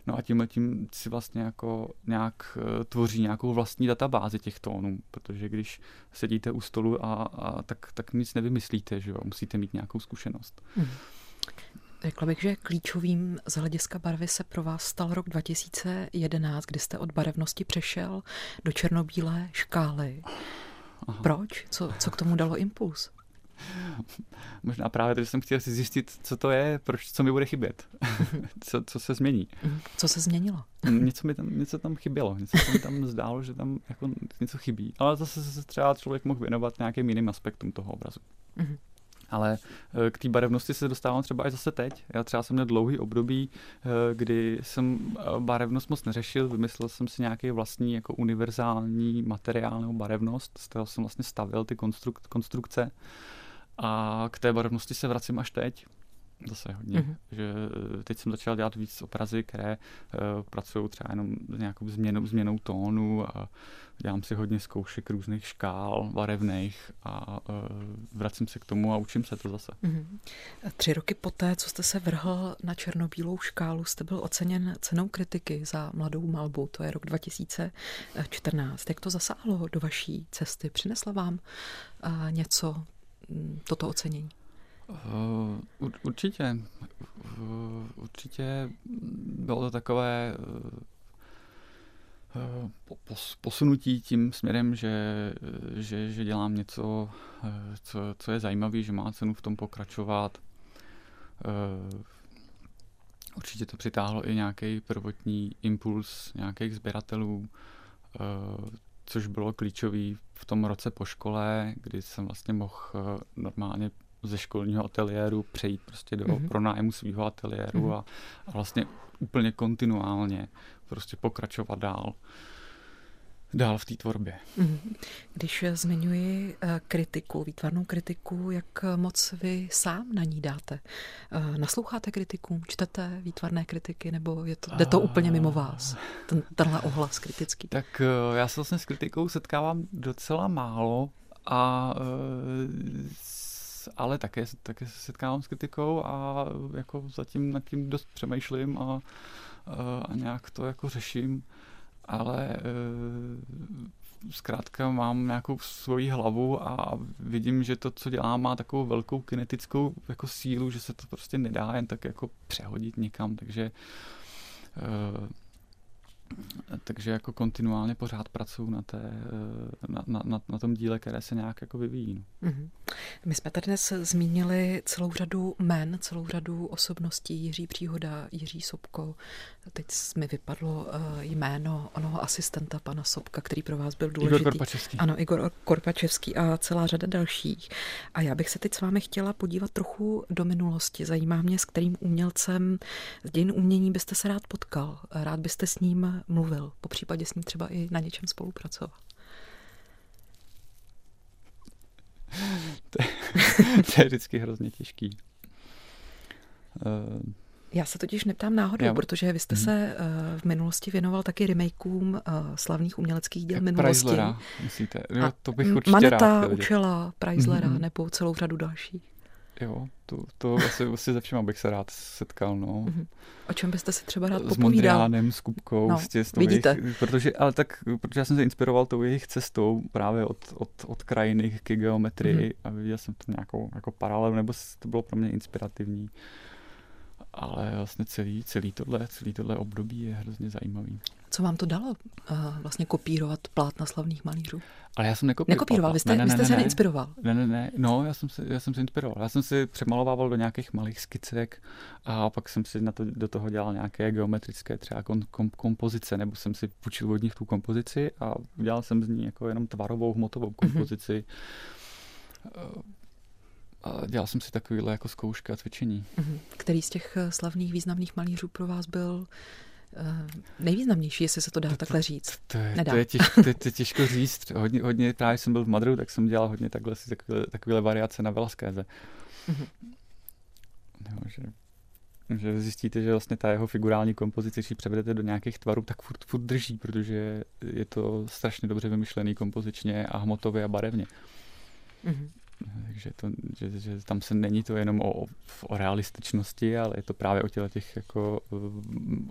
No a tímhle tím si vlastně jako nějak tvoří nějakou vlastní databázi těch tónů, protože když sedíte u stolu a, a tak, tak nic nevymyslíte, že jo, musíte mít nějakou zkušenost. Hmm. Řekla bych, že klíčovým z hlediska barvy se pro vás stal rok 2011, kdy jste od barevnosti přešel do černobílé škály. Aha. Proč? Co, co k tomu dalo impuls? Možná právě, že jsem chtěl si zjistit, co to je, proč, co mi bude chybět, [laughs] co, co se změní. Mhm. Co se změnilo? něco mi tam, něco tam chybělo, něco se mi tam zdálo, že tam jako něco chybí. Ale zase se třeba člověk mohl věnovat nějakým jiným aspektům toho obrazu. Ale eh, k té barevnosti se dostávám třeba i zase teď. Já třeba jsem měl dlouhý období, eh, kdy jsem eh, barevnost moc neřešil, vymyslel jsem si nějaký vlastní jako univerzální materiál nebo barevnost, z toho jsem vlastně stavil ty konstruk- konstrukce. A k té barevnosti se vracím až teď zase hodně. Mm-hmm. Že teď jsem začal dělat víc obrazy, které uh, pracují třeba jenom s nějakou změnou, změnou tónu a dělám si hodně zkoušek různých škál barevných a uh, vracím se k tomu a učím se to zase. Mm-hmm. Tři roky poté, co jste se vrhl na černobílou škálu, jste byl oceněn cenou kritiky za mladou malbu, to je rok 2014. Jak to zasáhlo do vaší cesty? Přinesla vám uh, něco mm, toto ocenění? Uh, určitě. Uh, určitě bylo to takové uh, posunutí tím směrem, že, že, že dělám něco, co, co je zajímavé, že má cenu v tom pokračovat. Určitě to přitáhlo i nějaký prvotní impuls nějakých sběratelů, což bylo klíčový v tom roce po škole, kdy jsem vlastně mohl normálně ze školního ateliéru přejít prostě do mm-hmm. pronájmu svého ateliéru mm-hmm. a, a vlastně úplně kontinuálně prostě pokračovat dál. dál v té tvorbě. Mhm. Když zmiňuji eh, kritiku, výtvarnou kritiku, jak moc vy sám na ní dáte? Eh, nasloucháte kritikům, čtete výtvarné kritiky, nebo je to, jde to úplně mimo vás, ten, tenhle ohlas kritický? Tak eh, já se vlastně s kritikou setkávám docela málo a ale také, také se setkávám s kritikou a jako zatím nad tím dost přemýšlím a, a nějak to jako řeším. Ale e, zkrátka mám nějakou svoji hlavu a vidím, že to, co dělám, má takovou velkou kinetickou jako sílu, že se to prostě nedá jen tak jako přehodit někam, takže e, takže jako kontinuálně pořád pracuji na, té, eh, na, na, na, na tom díle, které se nějak jako vyvíjí. Mm-hmm. My jsme tady dnes zmínili celou řadu men, celou řadu osobností, Jiří Příhoda, Jiří Sobko. Teď mi vypadlo eh, jméno onoho asistenta pana Sobka, který pro vás byl důležitý. Igor Korpačevský. Ano, Igor Korpačevský a celá řada dalších. A já bych se teď s vámi chtěla podívat trochu do minulosti. Zajímá mě, s kterým umělcem z dějin umění byste se rád potkal. Rád byste s ním mluvil, po případě s ním třeba i na něčem spolupracoval. [laughs] to, je, [laughs] to je vždycky hrozně těžký. Uh, já se totiž neptám náhodou, já... protože vy jste mm. se uh, v minulosti věnoval taky remakeům uh, slavných uměleckých děl minulosti. Preislera, myslíte? Jo, to bych určitě Maneta, rád Učela, Preislera mm-hmm. nebo celou řadu dalších. Jo, to, to asi, asi ze všema bych se rád setkal, no. Mm-hmm. O čem byste se třeba rád popovídal? S Mondriánem, s Kupkou, no, s, tě, s vidíte. Jejich, protože, ale tak, protože já jsem se inspiroval tou jejich cestou právě od, od, od krajiny k geometrii mm-hmm. a viděl jsem tam nějakou jako paralelu, nebo to bylo pro mě inspirativní ale vlastně celý, celý, tohle, celý tohle období je hrozně zajímavý. Co vám to dalo uh, vlastně kopírovat plátna slavných malířů? Ale já jsem nekopíroval. Nekopíroval, vy jste, ne, ne, vy jste ne, se ne, neinspiroval. Ne, ne, ne, no, já jsem, se, já jsem se inspiroval. Já jsem si přemalovával do nějakých malých skicek a pak jsem si na to, do toho dělal nějaké geometrické třeba kom, kom, kompozice, nebo jsem si půjčil od nich tu kompozici a udělal jsem z ní jako jenom tvarovou, hmotovou mhm. kompozici. Mm-hmm a dělal jsem si takovýhle jako zkoušky a cvičení. Mhm. Který z těch eh, slavných významných malířů pro vás byl uh, nejvýznamnější, jestli se to dá to, takhle říct? To, je, to, je, těž, to, je, to je těžko říct. Hodně, hodně, právě jsem byl v Madru, tak jsem dělal hodně takhle, takové, takovéhle variace na Velaskéze. Mm-hmm. No, že, že zjistíte, že vlastně ta jeho figurální kompozice, když ji převedete do nějakých tvarů, tak furt, furt drží, protože je to strašně dobře vymyšlený kompozičně a hmotově a barevně. Mm-hmm. Takže to, že, že tam se není to jenom o, o realističnosti, ale je to právě o těle těch jako eh,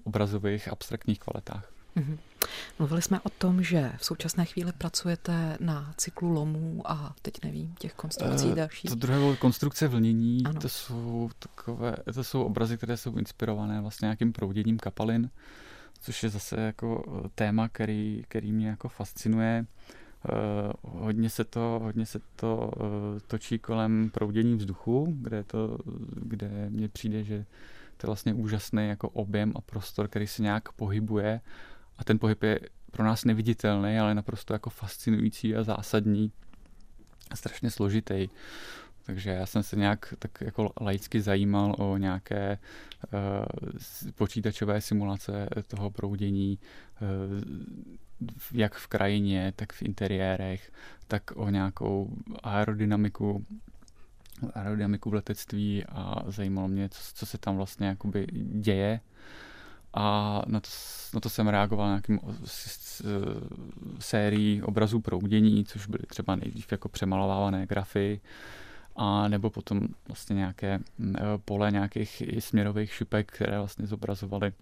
obrazových abstraktních kvalitách. Mm-hmm. Mluvili jsme o tom, že v současné chvíli pracujete na cyklu lomů a teď nevím, těch konstrukcí uh, dalších. To druhé bylo konstrukce vlnění, ano. to jsou takové, to jsou obrazy, které jsou inspirované vlastně nějakým prouděním kapalin, což je zase jako eh, téma, který, který mě jako fascinuje. Uh, hodně se to, hodně se to uh, točí kolem proudění vzduchu, kde, to, kde mně přijde, že to je vlastně úžasný jako objem a prostor, který se nějak pohybuje a ten pohyb je pro nás neviditelný, ale naprosto jako fascinující a zásadní a strašně složitý. Takže já jsem se nějak tak jako laicky zajímal o nějaké uh, počítačové simulace toho proudění, uh, jak v krajině, tak v interiérech, tak o nějakou aerodynamiku aerodynamiku v letectví a zajímalo mě, co, co se tam vlastně jakoby děje. A na to, na to jsem reagoval nějakým sérií obrazů proudění, což byly třeba nejdřív jako přemalovávané grafy, a nebo potom vlastně nějaké pole nějakých směrových šipek, které vlastně zobrazovaly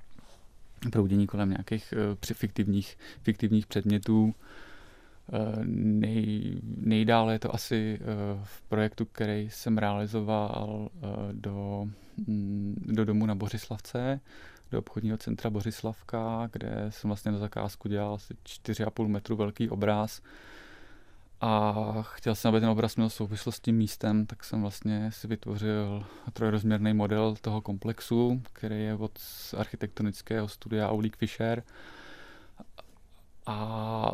proudění kolem nějakých uh, fiktivních, fiktivních předmětů. Uh, nej, nejdále je to asi uh, v projektu, který jsem realizoval uh, do, mm, do domu na Bořislavce, do obchodního centra Bořislavka, kde jsem vlastně na zakázku dělal asi 4,5 metru velký obraz, a chtěl jsem, aby ten obraz měl souvislost s tím místem, tak jsem vlastně si vytvořil trojrozměrný model toho komplexu, který je od architektonického studia Aulik Fischer. A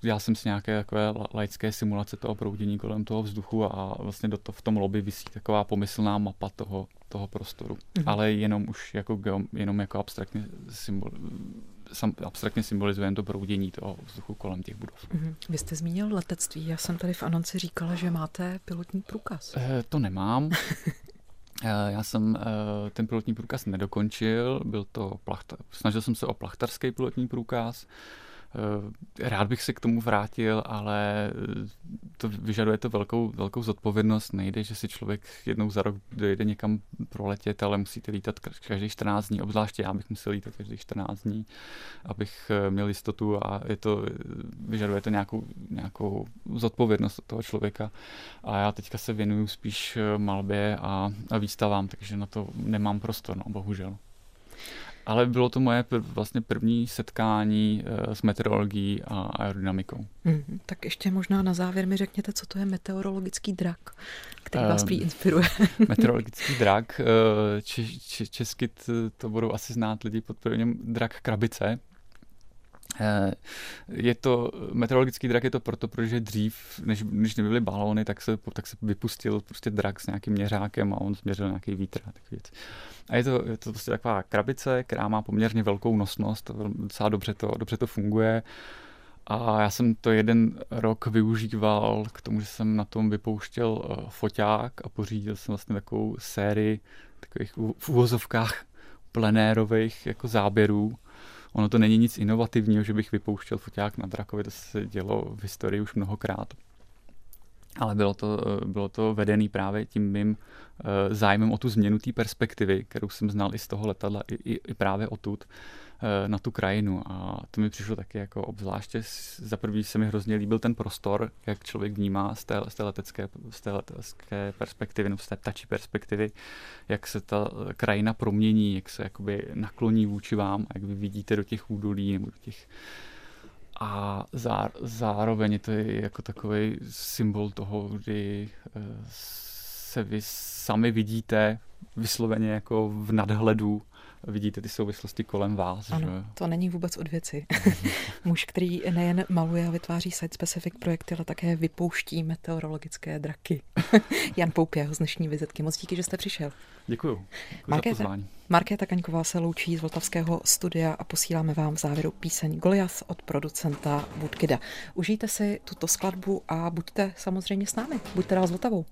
dělal jsem si nějaké takové laické simulace toho proudění kolem toho vzduchu a vlastně do to, v tom lobby vysí taková pomyslná mapa toho, toho prostoru. Mm-hmm. Ale jenom už jako, jenom jako abstraktně symbol, abstraktně symbolizuje to proudění toho vzduchu kolem těch budov. Mm-hmm. Vy jste zmínil letectví. Já jsem tady v anonci říkala, že máte pilotní průkaz. E, to nemám. [laughs] Eh, já jsem eh, ten pilotní průkaz nedokončil, byl to plachta, snažil jsem se o plachtarský pilotní průkaz, rád bych se k tomu vrátil, ale eh, to vyžaduje to velkou, velkou zodpovědnost. Nejde, že si člověk jednou za rok dojde někam proletět, ale musíte lítat každý 14 dní, obzvláště já bych musel lítat každý 14 dní, abych eh, měl jistotu a je to, vyžaduje to nějakou, nějakou zodpovědnost od toho člověka. A já teďka se věnuju spíš malbě a, a výstavám, takže na to nemám prostor, no, bohužel. Ale bylo to moje vlastně první setkání uh, s meteorologií a aerodynamikou. Mm, tak ještě možná na závěr mi řekněte, co to je meteorologický drak, který vás prý inspiruje. [laughs] meteorologický drak, uh, či, či, česky to budou asi znát lidi pod prvním drak krabice. Eh, je to, meteorologický drak je to proto, protože dřív, než, než nebyly balóny, tak se, tak se vypustil prostě drak s nějakým měřákem a on změřil nějaký vítr a takový věc. A je to, je to prostě taková krabice, která má poměrně velkou nosnost, docela dobře to, dobře to funguje. A já jsem to jeden rok využíval k tomu, že jsem na tom vypouštěl eh, foťák a pořídil jsem vlastně takovou sérii takových v úvozovkách plenérových jako záběrů Ono to není nic inovativního, že bych vypouštěl foťák na drakovi, to se dělo v historii už mnohokrát. Ale bylo to, bylo to vedený právě tím mým eh, zájmem o tu změnu té perspektivy, kterou jsem znal i z toho letadla, i, i, i právě odtud. Eh, na tu krajinu a to mi přišlo taky jako obzvláště, za prvý se mi hrozně líbil ten prostor, jak člověk vnímá z té, z té, letecké, z té letecké perspektivy, nebo z té ptačí perspektivy, jak se ta krajina promění, jak se jakoby nakloní vůči vám, jak vy vidíte do těch údolí nebo do těch a zá, zároveň je to jako takový symbol toho, kdy eh, se vy sami vidíte vysloveně jako v nadhledu vidíte ty souvislosti kolem vás. Ano, že? to není vůbec od věci. [laughs] Muž, který nejen maluje a vytváří site-specific projekty, ale také vypouští meteorologické draky. [laughs] Jan Poupě z dnešní vizitky. Moc díky, že jste přišel. Děkuju. Markéta, Markéta Kaňková se loučí z Vltavského studia a posíláme vám v závěru píseň Goliath od producenta Woodkida. Užijte si tuto skladbu a buďte samozřejmě s námi. Buďte dál s Vltavou.